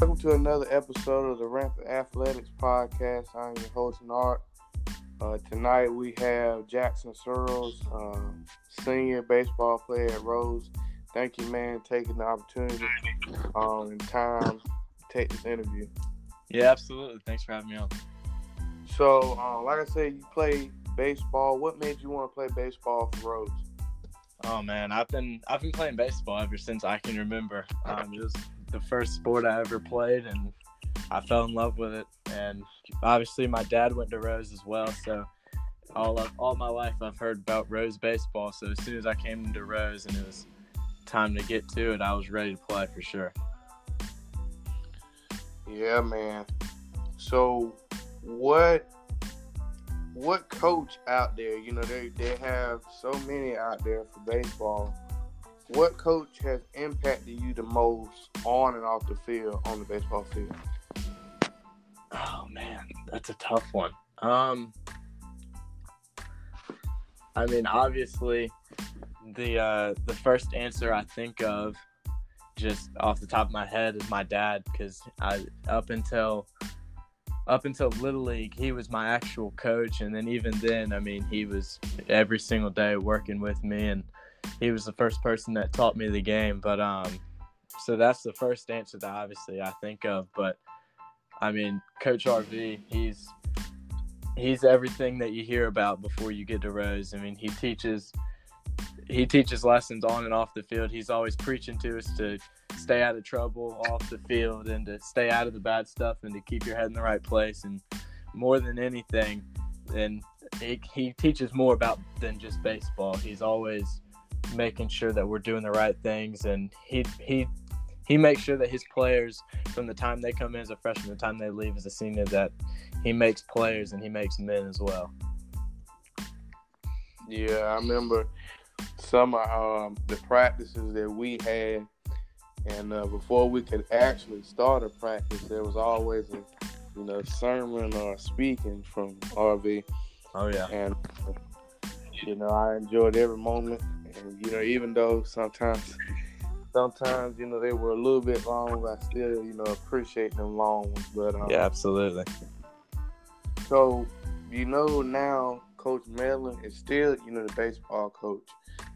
Welcome to another episode of the Rampant Athletics Podcast. I'm your host, Nart. Uh, tonight we have Jackson Searles, uh, senior baseball player at Rose. Thank you, man, taking the opportunity um, and time to take this interview. Yeah, absolutely. Thanks for having me on. So, uh, like I said, you play baseball. What made you want to play baseball for Rose? Oh man, I've been I've been playing baseball ever since I can remember. Um, it was the first sport I ever played, and I fell in love with it. And obviously, my dad went to Rose as well, so all of, all my life I've heard about Rose baseball. So as soon as I came into Rose and it was time to get to it, I was ready to play for sure. Yeah, man. So, what what coach out there? You know, they they have so many out there for baseball. What coach has impacted you the most on and off the field on the baseball field? Oh man, that's a tough one. Um, I mean, obviously, the uh, the first answer I think of, just off the top of my head, is my dad because I up until up until little league he was my actual coach and then even then i mean he was every single day working with me and he was the first person that taught me the game but um so that's the first answer that obviously i think of but i mean coach rv he's he's everything that you hear about before you get to rose i mean he teaches he teaches lessons on and off the field he's always preaching to us to stay out of trouble off the field and to stay out of the bad stuff and to keep your head in the right place. And more than anything, and he teaches more about than just baseball. He's always making sure that we're doing the right things, and he he he makes sure that his players, from the time they come in as a freshman, the time they leave as a senior, that he makes players and he makes men as well. Yeah, I remember some of um, the practices that we had and uh, before we could actually start a practice, there was always a you know sermon or speaking from RV. Oh yeah. And you know I enjoyed every moment, and you know even though sometimes sometimes you know they were a little bit long, I still you know appreciate them long ones. But um, yeah, absolutely. So you know now Coach Medlin is still you know the baseball coach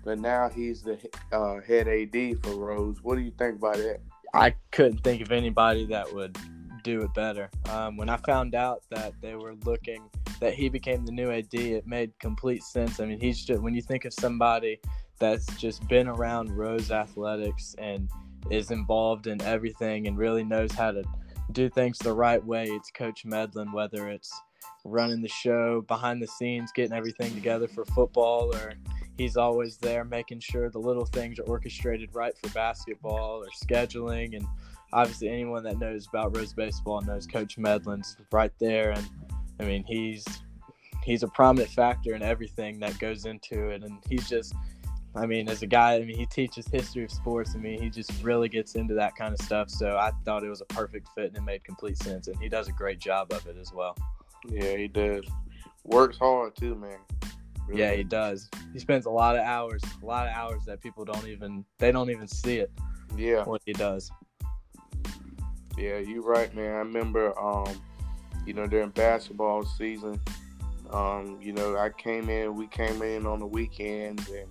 but now he's the uh, head AD for Rose. What do you think about that? I couldn't think of anybody that would do it better. Um, when I found out that they were looking that he became the new AD, it made complete sense. I mean, he's just when you think of somebody that's just been around Rose athletics and is involved in everything and really knows how to do things the right way. It's Coach Medlin, whether it's running the show behind the scenes, getting everything together for football, or he's always there making sure the little things are orchestrated right for basketball or scheduling. And obviously anyone that knows about rose baseball knows coach medlin's right there. And i mean he's he's a prominent factor in everything that goes into it. And he's just I mean, as a guy, I mean, he teaches history of sports. I mean, he just really gets into that kind of stuff. So I thought it was a perfect fit and it made complete sense. And he does a great job of it as well. Yeah, he does. Works hard too, man. Really? Yeah, he does. He spends a lot of hours, a lot of hours that people don't even they don't even see it. Yeah, what he does. Yeah, you're right, man. I remember, um, you know, during basketball season, um, you know, I came in, we came in on the weekends, and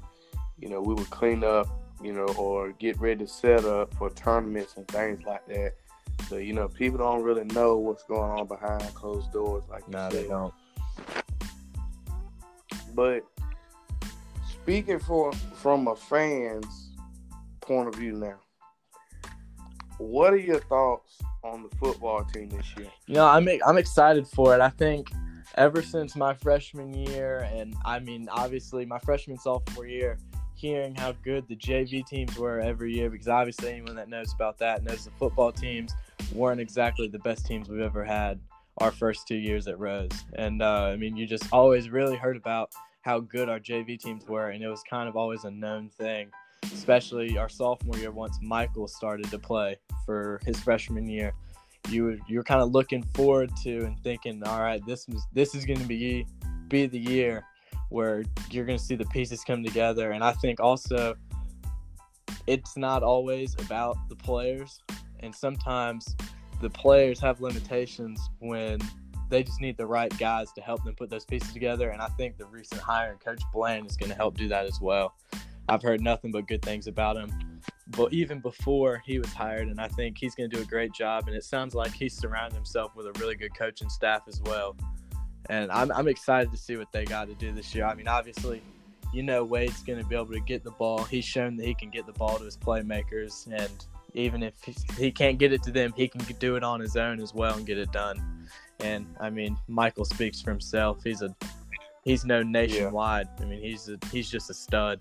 you know, we would clean up, you know, or get ready to set up for tournaments and things like that. So you know, people don't really know what's going on behind closed doors, like no, they don't. But speaking for from a fan's point of view now, what are your thoughts on the football team this year? You know, I'm I'm excited for it. I think ever since my freshman year, and I mean, obviously my freshman sophomore year, hearing how good the JV teams were every year, because obviously anyone that knows about that knows the football teams weren't exactly the best teams we've ever had our first two years at Rose. And uh, I mean, you just always really heard about how good our JV teams were, and it was kind of always a known thing, especially our sophomore year once Michael started to play for his freshman year. You were, you're kind of looking forward to and thinking, all right, this this is going to be be the year where you're going to see the pieces come together. And I think also it's not always about the players, and sometimes the players have limitations when they just need the right guys to help them put those pieces together. And I think the recent hire, Coach Bland, is going to help do that as well. I've heard nothing but good things about him, but even before he was hired, and I think he's going to do a great job. And it sounds like he's surrounded himself with a really good coaching staff as well. And I'm, I'm excited to see what they got to do this year. I mean, obviously, you know Wade's going to be able to get the ball. He's shown that he can get the ball to his playmakers, and even if he can't get it to them, he can do it on his own as well and get it done. And I mean, Michael speaks for himself. He's a he's known nationwide. Yeah. I mean, he's a, he's just a stud.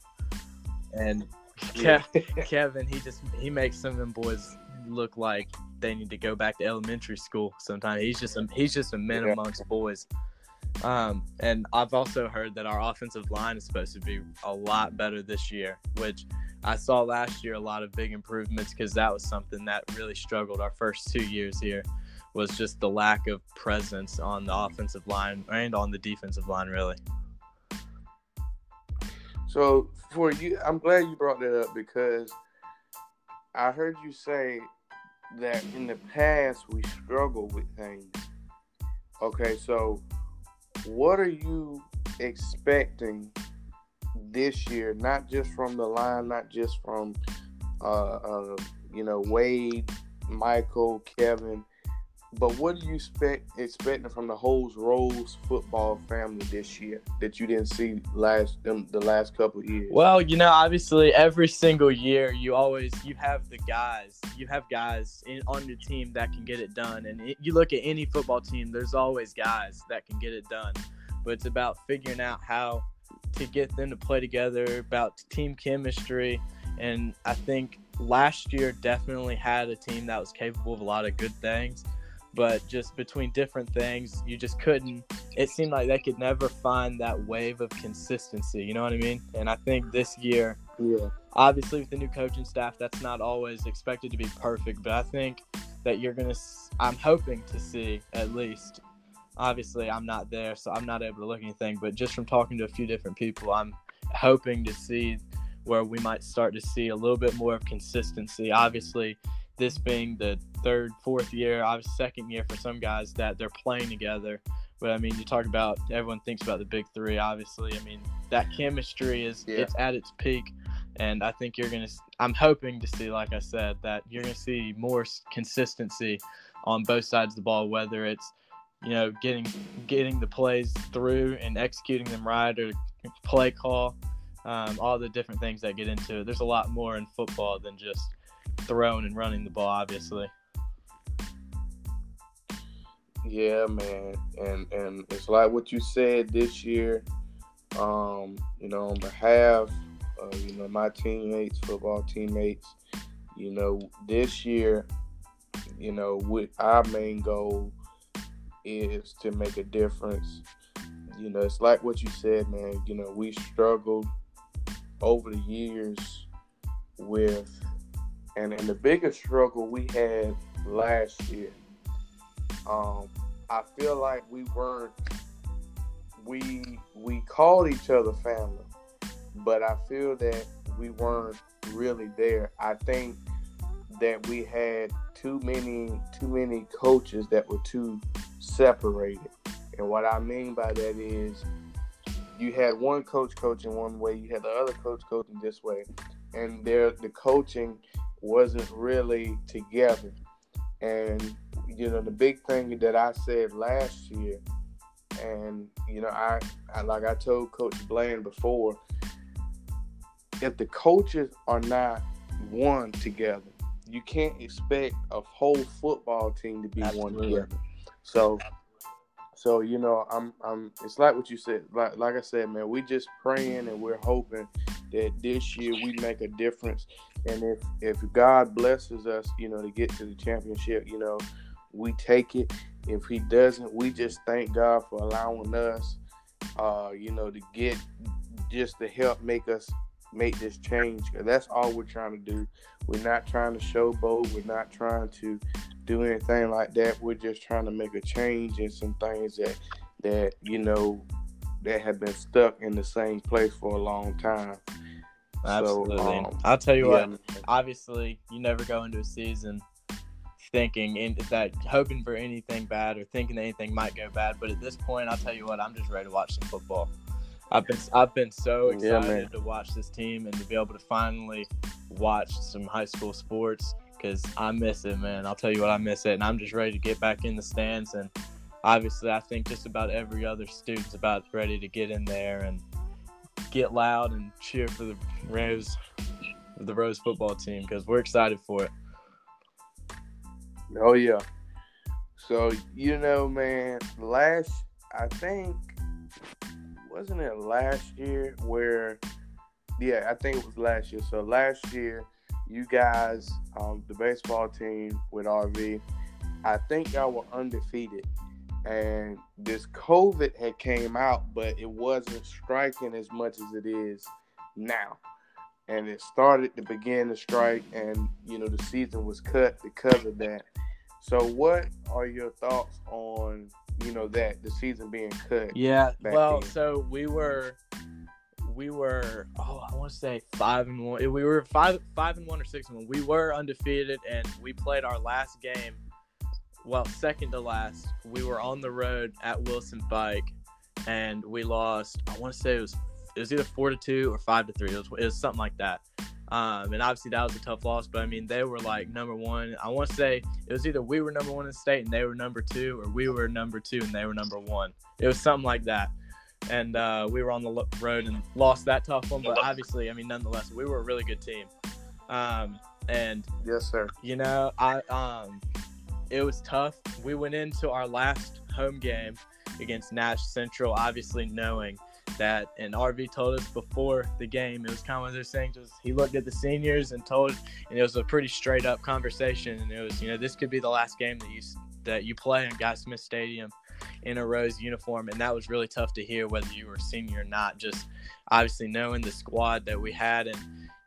And yeah. Kevin, he just he makes some of them boys look like they need to go back to elementary school. Sometimes he's just a, he's just a man yeah. amongst boys. Um, and I've also heard that our offensive line is supposed to be a lot better this year, which I saw last year a lot of big improvements because that was something that really struggled our first two years here was just the lack of presence on the offensive line and on the defensive line, really. So for you, I'm glad you brought that up because I heard you say that in the past we struggled with things. Okay, so what are you expecting this year? Not just from the line, not just from uh, uh, you know Wade, Michael, Kevin, but what do you expect expecting from the whole Rose football family this year that you didn't see last them the last couple years? Well, you know, obviously every single year you always you have the guys, you have guys in, on your team that can get it done, and it, you look at any football team, there's always guys that can get it done, but it's about figuring out how to get them to play together, about team chemistry, and I think last year definitely had a team that was capable of a lot of good things but just between different things, you just couldn't. It seemed like they could never find that wave of consistency. You know what I mean? And I think this year, yeah, obviously with the new coaching staff, that's not always expected to be perfect. But I think that you're gonna. I'm hoping to see at least. Obviously, I'm not there, so I'm not able to look anything. But just from talking to a few different people, I'm hoping to see where we might start to see a little bit more of consistency. Obviously, this being the third, fourth year, obviously second year for some guys that they're playing together. But I mean, you talk about everyone thinks about the big three. Obviously, I mean that chemistry is yeah. it's at its peak, and I think you're gonna. I'm hoping to see, like I said, that you're gonna see more consistency on both sides of the ball, whether it's you know getting getting the plays through and executing them right, or play call, um, all the different things that get into it. There's a lot more in football than just throwing and running the ball, obviously. Yeah, man, and and it's like what you said this year. Um, you know, on behalf of you know my teammates, football teammates, you know, this year, you know, with our main goal is to make a difference. You know, it's like what you said, man. You know, we struggled over the years with and, and the biggest struggle we had last year, um, I feel like we weren't we we called each other family, but I feel that we weren't really there. I think that we had too many too many coaches that were too separated. And what I mean by that is you had one coach coaching one way, you had the other coach coaching this way. And there the coaching wasn't really together. And you know, the big thing that I said last year, and you know, I, I like I told Coach Bland before, if the coaches are not one together, you can't expect a whole football team to be Absolutely. one together. So so you know, I'm I'm. It's like what you said. Like like I said, man, we just praying and we're hoping that this year we make a difference. And if if God blesses us, you know, to get to the championship, you know, we take it. If He doesn't, we just thank God for allowing us, uh, you know, to get just to help make us make this change. That's all we're trying to do. We're not trying to showboat. We're not trying to do anything like that. We're just trying to make a change in some things that that you know that have been stuck in the same place for a long time. Absolutely. So, um, I'll tell you yeah. what. Obviously, you never go into a season thinking in, that hoping for anything bad or thinking that anything might go bad. But at this point, I'll tell you what, I'm just ready to watch some football. I've been I've been so excited yeah, to watch this team and to be able to finally watch some high school sports because I miss it, man. I'll tell you what, I miss it, and I'm just ready to get back in the stands. And obviously, I think just about every other student's about ready to get in there and get loud and cheer for the Rose, the Rose football team because we're excited for it. Oh yeah. So you know, man, last I think wasn't it last year where yeah, I think it was last year. So last year, you guys, um, the baseball team with RV, I think y'all were undefeated. And this COVID had came out, but it wasn't striking as much as it is now. And it started to begin to strike, and you know the season was cut because of that. So, what are your thoughts on you know that the season being cut? Yeah, well, then? so we were we were oh I want to say five and one. We were five five and one or six and one. We were undefeated, and we played our last game. Well, second to last, we were on the road at Wilson Fike, and we lost. I want to say it was it was either four to two or five to three. It was, it was something like that. Um, and obviously that was a tough loss, but I mean they were like number one. I want to say it was either we were number one in the state and they were number two, or we were number two and they were number one. It was something like that. And uh, we were on the road and lost that tough one, but obviously, I mean, nonetheless, we were a really good team. Um, and yes, sir. You know, I um, it was tough. We went into our last home game against Nash Central, obviously knowing that and RV told us before the game. It was kind of of those things. Was, he looked at the seniors and told, and it was a pretty straight up conversation. And it was, you know, this could be the last game that you that you play in Guy Smith Stadium in a Rose uniform, and that was really tough to hear whether you were senior or not. Just obviously knowing the squad that we had and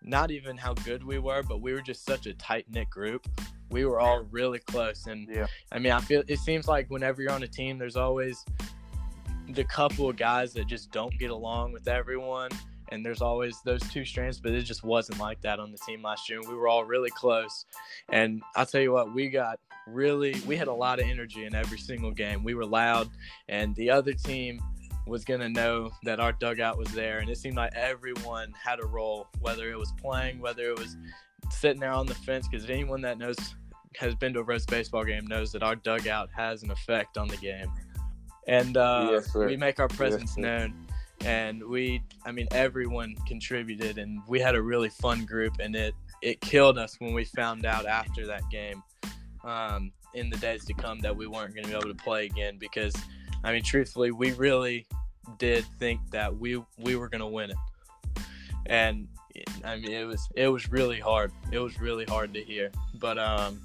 not even how good we were, but we were just such a tight knit group. We were all really close, and yeah. I mean, I feel it seems like whenever you're on a team, there's always the couple of guys that just don't get along with everyone. And there's always those two strands, but it just wasn't like that on the team last year. And we were all really close. And I'll tell you what, we got really, we had a lot of energy in every single game. We were loud, and the other team was going to know that our dugout was there. And it seemed like everyone had a role, whether it was playing, whether it was sitting there on the fence. Because anyone that knows, has been to a Reds baseball game, knows that our dugout has an effect on the game and uh, yes, we make our presence yes, known. And we, I mean, everyone contributed, and we had a really fun group. And it it killed us when we found out after that game, um, in the days to come, that we weren't going to be able to play again. Because, I mean, truthfully, we really did think that we we were going to win it, and I mean, it was it was really hard. It was really hard to hear, but um,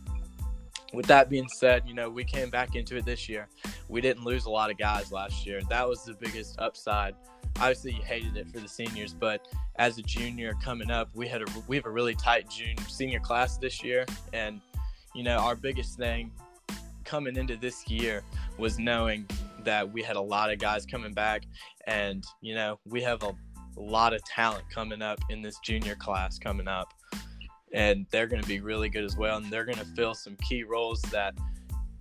with that being said, you know, we came back into it this year. We didn't lose a lot of guys last year. That was the biggest upside. Obviously, you hated it for the seniors, but as a junior coming up, we had a we have a really tight junior senior class this year, and you know, our biggest thing coming into this year was knowing that we had a lot of guys coming back, and you know, we have a, a lot of talent coming up in this junior class coming up and they're going to be really good as well. And they're going to fill some key roles that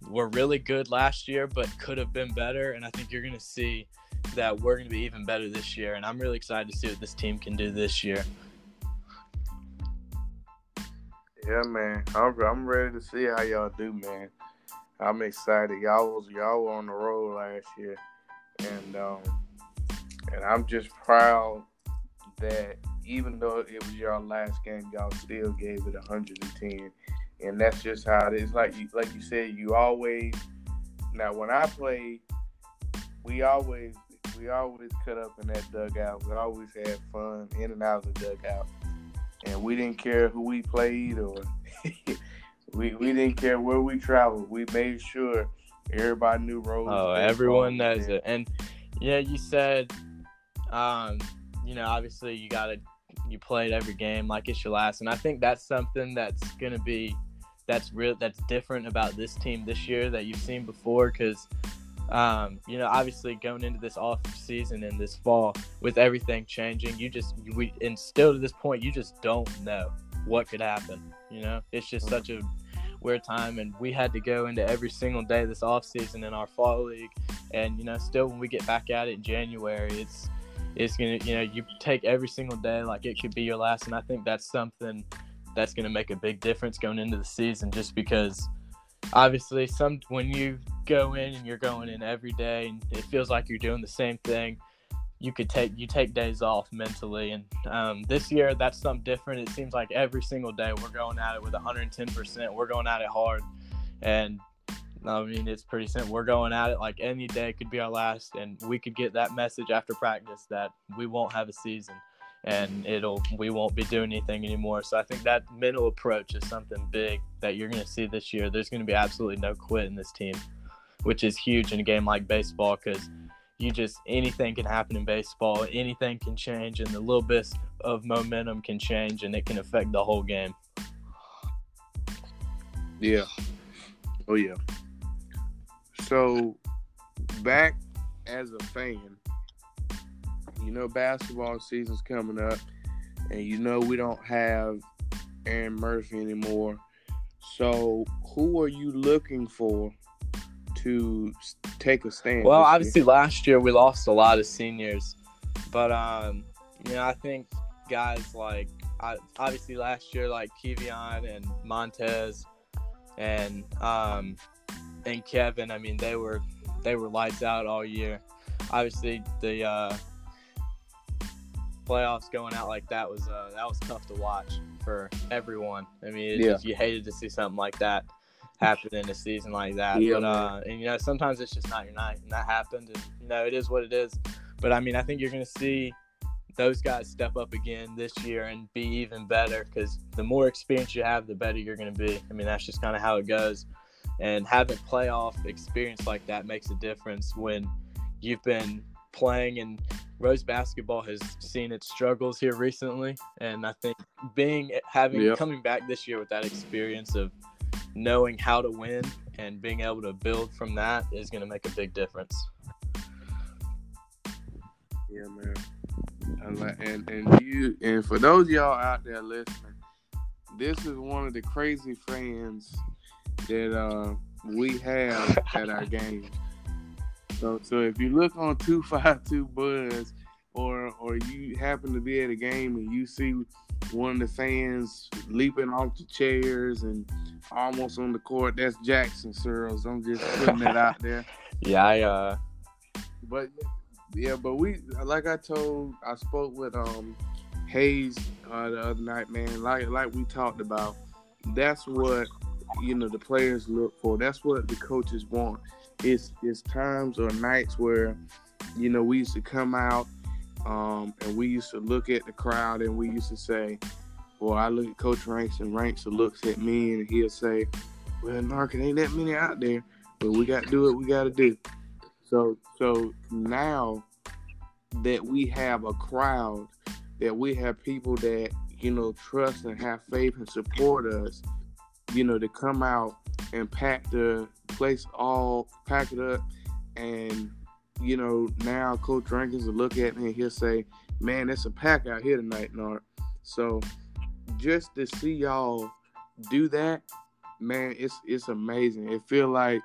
were really good last year, but could have been better. And I think you're going to see that we're going to be even better this year. And I'm really excited to see what this team can do this year. Yeah, man. I'm, I'm ready to see how y'all do, man. I'm excited. Y'all was y'all were on the road last year, and um, and I'm just proud that even though it was your last game, y'all still gave it 110, and that's just how it is. Like you, like you said, you always. Now, when I played, we always we always cut up in that dugout. We always had fun in and out of the dugout, and we didn't care who we played or we we didn't care where we traveled. We made sure everybody knew roles. Oh, everyone knows it, and yeah, you said, um, you know, obviously you got to you played every game like it's your last, and I think that's something that's gonna be that's real that's different about this team this year that you've seen before. Because um, you know obviously going into this off season and this fall with everything changing you just we and still to this point you just don't know what could happen you know? It's just such a weird time, and we had to go into every single day this off season in our fall league, and you know, still when we get back at it in January, it's it's gonna you know you take every single day like it could be your last, and I think that's something that's gonna make a big difference going into the season, just because obviously some when you go in and you're going in every day and it feels like you're doing the same thing you could take you take days off mentally. And um, this year that's something different. It seems like every single day we're going at it with 110% we're going at it hard. And i mean it's pretty simple. We're going at it like any day could be our last and we could get that message after practice that we won't have a season and it'll we won't be doing anything anymore. So i think that mental approach is something big that you're going to see this year. There's going to be absolutely no quit in this team which is huge in a game like baseball because you just anything can happen in baseball. Anything can change and the little bit of momentum can change and it can affect the whole game. Yeah. Oh yeah so back as a fan you know basketball season's coming up and you know we don't have Aaron Murphy anymore so who are you looking for to take a stand. Well, obviously year. last year we lost a lot of seniors, but um, you know I think guys like obviously last year like Kevion and Montez and um and Kevin. I mean they were they were lights out all year. Obviously the uh, playoffs going out like that was uh, that was tough to watch for everyone. I mean, yeah. you hated to see something like that happen in a season like that. Yeah, but uh, and you know, sometimes it's just not your night, and that happened, and you know, it is what it is. But I mean, I think you're going to see those guys step up again this year and be even better because the more experience you have, the better you're going to be. I mean, that's just kind of how it goes. And having playoff experience like that makes a difference when you've been playing and Rose basketball has seen its struggles here recently, and I think being having yep. coming back this year with that experience of knowing how to win and being able to build from that is going to make a big difference. Yeah, man. And and you and for those y'all out there listening, this is one of the crazy fans that uh, we have at our game. So so if you look on two five two Buzz, or or you happen to be at a game and you see one of the fans leaping off the chairs and almost on the court. That's Jackson Searles. I'm just putting that out there. Yeah, I uh but yeah, but we like I told I spoke with um Hayes uh, the other night, man. Like like we talked about, that's what you know the players look for. That's what the coaches want. It's it's times or nights where you know we used to come out um, and we used to look at the crowd and we used to say, well, I look at Coach Ranks and Ranks looks at me and he'll say, well, Nart, it ain't that many out there, but we got to do what we got to do. So, so now that we have a crowd, that we have people that, you know, trust and have faith and support us, you know, to come out and pack the place all, pack it up and you know, now Coach Rankins will look at me and he'll say, Man, it's a pack out here tonight, Nart. So just to see y'all do that, man, it's it's amazing. It feel like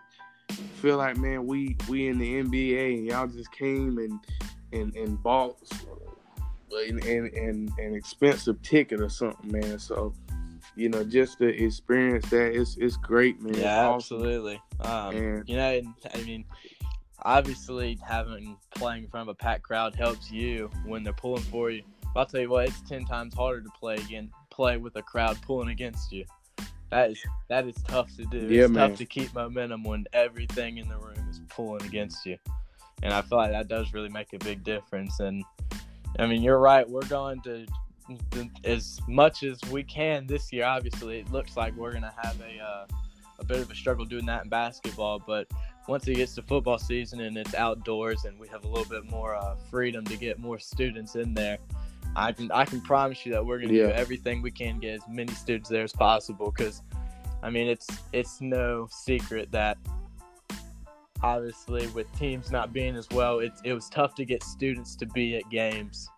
feel like man, we we in the NBA and y'all just came and and and bought and, and an expensive ticket or something, man. So you know, just to experience that, it's it's great, man. Yeah, awesome. absolutely. Um, and, you know, I mean, obviously having playing in front of a packed crowd helps you when they're pulling for you. But I'll tell you what, it's ten times harder to play again play with a crowd pulling against you. That is that is tough to do. Yeah, it's man. tough to keep momentum when everything in the room is pulling against you. And I feel like that does really make a big difference. And I mean, you're right. We're going to as much as we can this year. Obviously, it looks like we're going to have a uh, a bit of a struggle doing that in basketball, but once it gets to football season and it's outdoors and we have a little bit more uh, freedom to get more students in there, I can I can promise you that we're gonna yeah. do everything we can get as many students there as possible. Because, I mean, it's it's no secret that obviously with teams not being as well, it it was tough to get students to be at games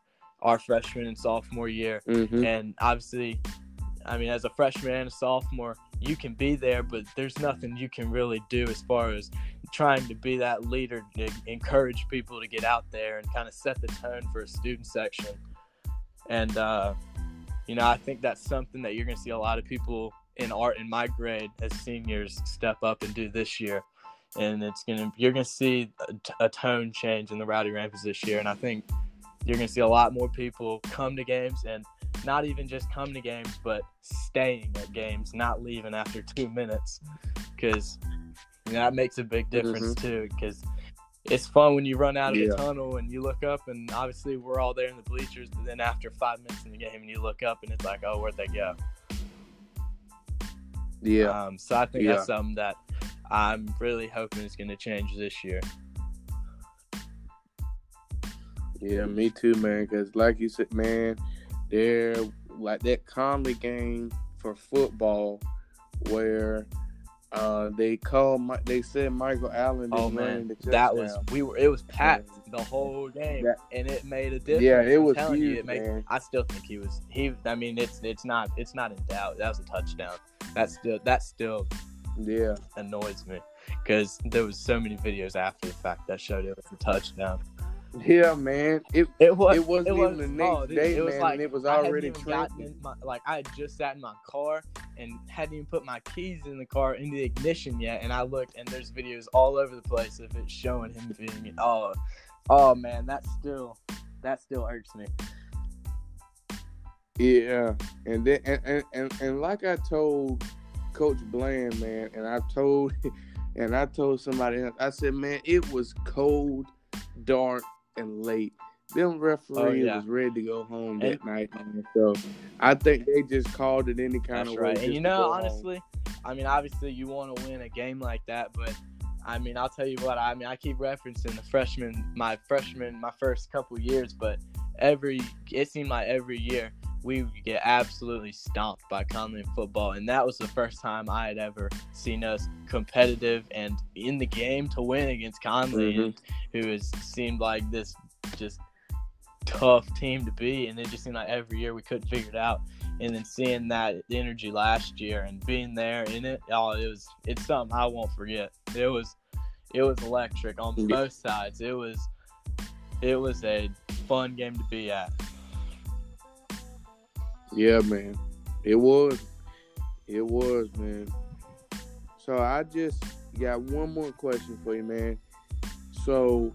our freshman and sophomore year, mm-hmm. and obviously I mean, as a freshman and a sophomore, you can be there, but there's nothing you can really do as far as trying to be that leader to encourage people to get out there and kind of set the tone for a student section. And uh, you know, I think that's something that you're going to see a lot of people in art in my grade as seniors step up and do this year. And it's gonna you're gonna see a, a tone change in the Rowdy Rampants this year, and I think you're gonna see a lot more people come to games and not even just come to games, but staying at games, not leaving after two minutes, because you know, that makes a big difference mm-hmm. too. Because it's fun when you run out of yeah. the tunnel and you look up, and obviously we're all there in the bleachers, but then after five minutes in the game, and you look up and it's like, oh, where'd they go? Yeah. Um, so I think yeah. that's something that I'm really hoping is going to change this year. Yeah, me too, man. Because like you said, man, they're like that Conley game for football where uh, they called. They said Michael Allen. Oh man, that was we were. It was packed the whole game, that, and it made a difference. Yeah, it was huge, you, it made, man. I still think he was. He. I mean, it's it's not it's not in doubt. That was a touchdown. That still that still yeah annoys me because there was so many videos after the fact that showed it was a touchdown. Yeah, man. It it was it wasn't it was, even the next oh, day, it was man. Like, it was already trending. My, like I had just sat in my car and hadn't even put my keys in the car in the ignition yet, and I looked and there's videos all over the place of it showing him being it. Oh, oh man, that still that still irks me. Yeah, and then and, and, and, and like I told Coach Bland, man, and I told and I told somebody else, I said, man, it was cold, dark, and late. Them referees oh, yeah. was ready to go home that and, night, man. So I think they just called it any kind of right. way. And you know, honestly, home. I mean, obviously you want to win a game like that, but I mean, I'll tell you what. I mean, I keep referencing the freshman, my freshman, my first couple years, but every it seemed like every year we would get absolutely stomped by Conley football, and that was the first time I had ever seen us competitive and in the game to win against Conley, mm-hmm. who has seemed like this just tough team to beat, and it just seemed like every year we couldn't figure it out. And then seeing that energy last year and being there in it, oh, it was it's something I won't forget. It was it was electric on both sides. It was it was a fun game to be at. Yeah, man. It was. It was, man. So I just got one more question for you, man. So,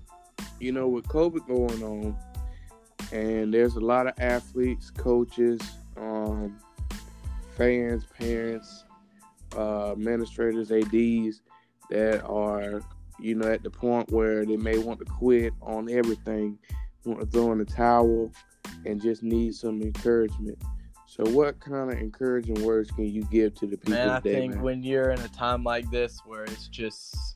you know, with COVID going on, and there's a lot of athletes, coaches, um, fans, parents, uh, administrators, ADs that are, you know, at the point where they may want to quit on everything, want to throw in the towel, and just need some encouragement. So, what kind of encouraging words can you give to the people? Man, I think man? when you're in a time like this where it's just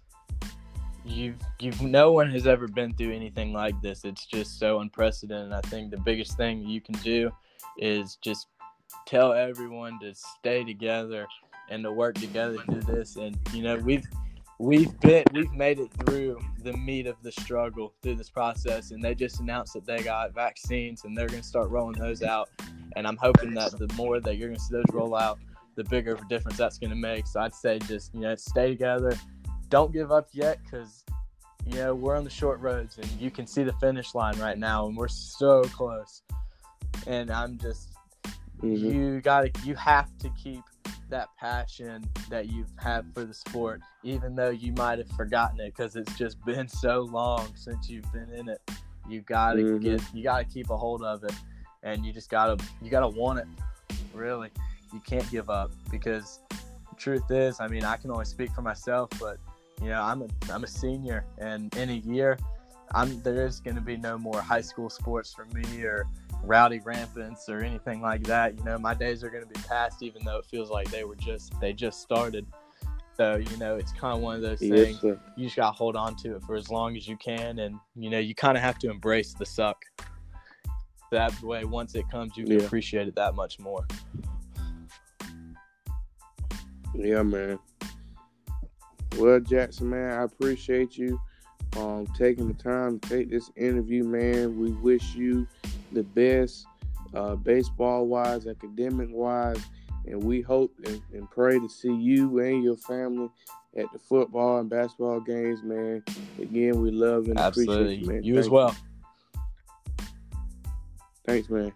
you've you've no one has ever been through anything like this. It's just so unprecedented. I think the biggest thing you can do is just tell everyone to stay together and to work together to do this. And you know, we've we've been we've made it through the meat of the struggle through this process and they just announced that they got vaccines and they're going to start rolling those out. And i'm hoping that the more that you're going to see those roll out the bigger of a difference that's going to make. So i'd say just you know stay together. Don't give up yet because you know we're on the short roads and you can see the finish line right now and we're so close. And i'm just mm-hmm. you gotta you have to keep that passion that you've had for the sport, even though you might have forgotten it because it's just been so long since you've been in it. You gotta mm-hmm. get, you gotta keep a hold of it, and you just gotta, you gotta want it. Really, you can't give up because the truth is, I mean, I can only speak for myself, but you know, I'm a, I'm a senior, and in a year, I'm there is going to be no more high school sports for me or rowdy rampants or anything like that. You know, my days are going to be past, even though it feels like they were just they just started. So you know, it's kind of one of those things. Yes, you just got to hold on to it for as long as you can, and you know, you kind of have to embrace the suck. That way, once it comes, you can yeah. appreciate it that much more. Yeah, man. Well, Jackson, man, I appreciate you um, taking the time to take this interview, man. We wish you the best, uh, baseball wise, academic wise. and we hope and, and pray to see you and your family at the football and basketball games, man. Again, we love and Absolutely. appreciate you, man. You Thank as well. Thanks, man.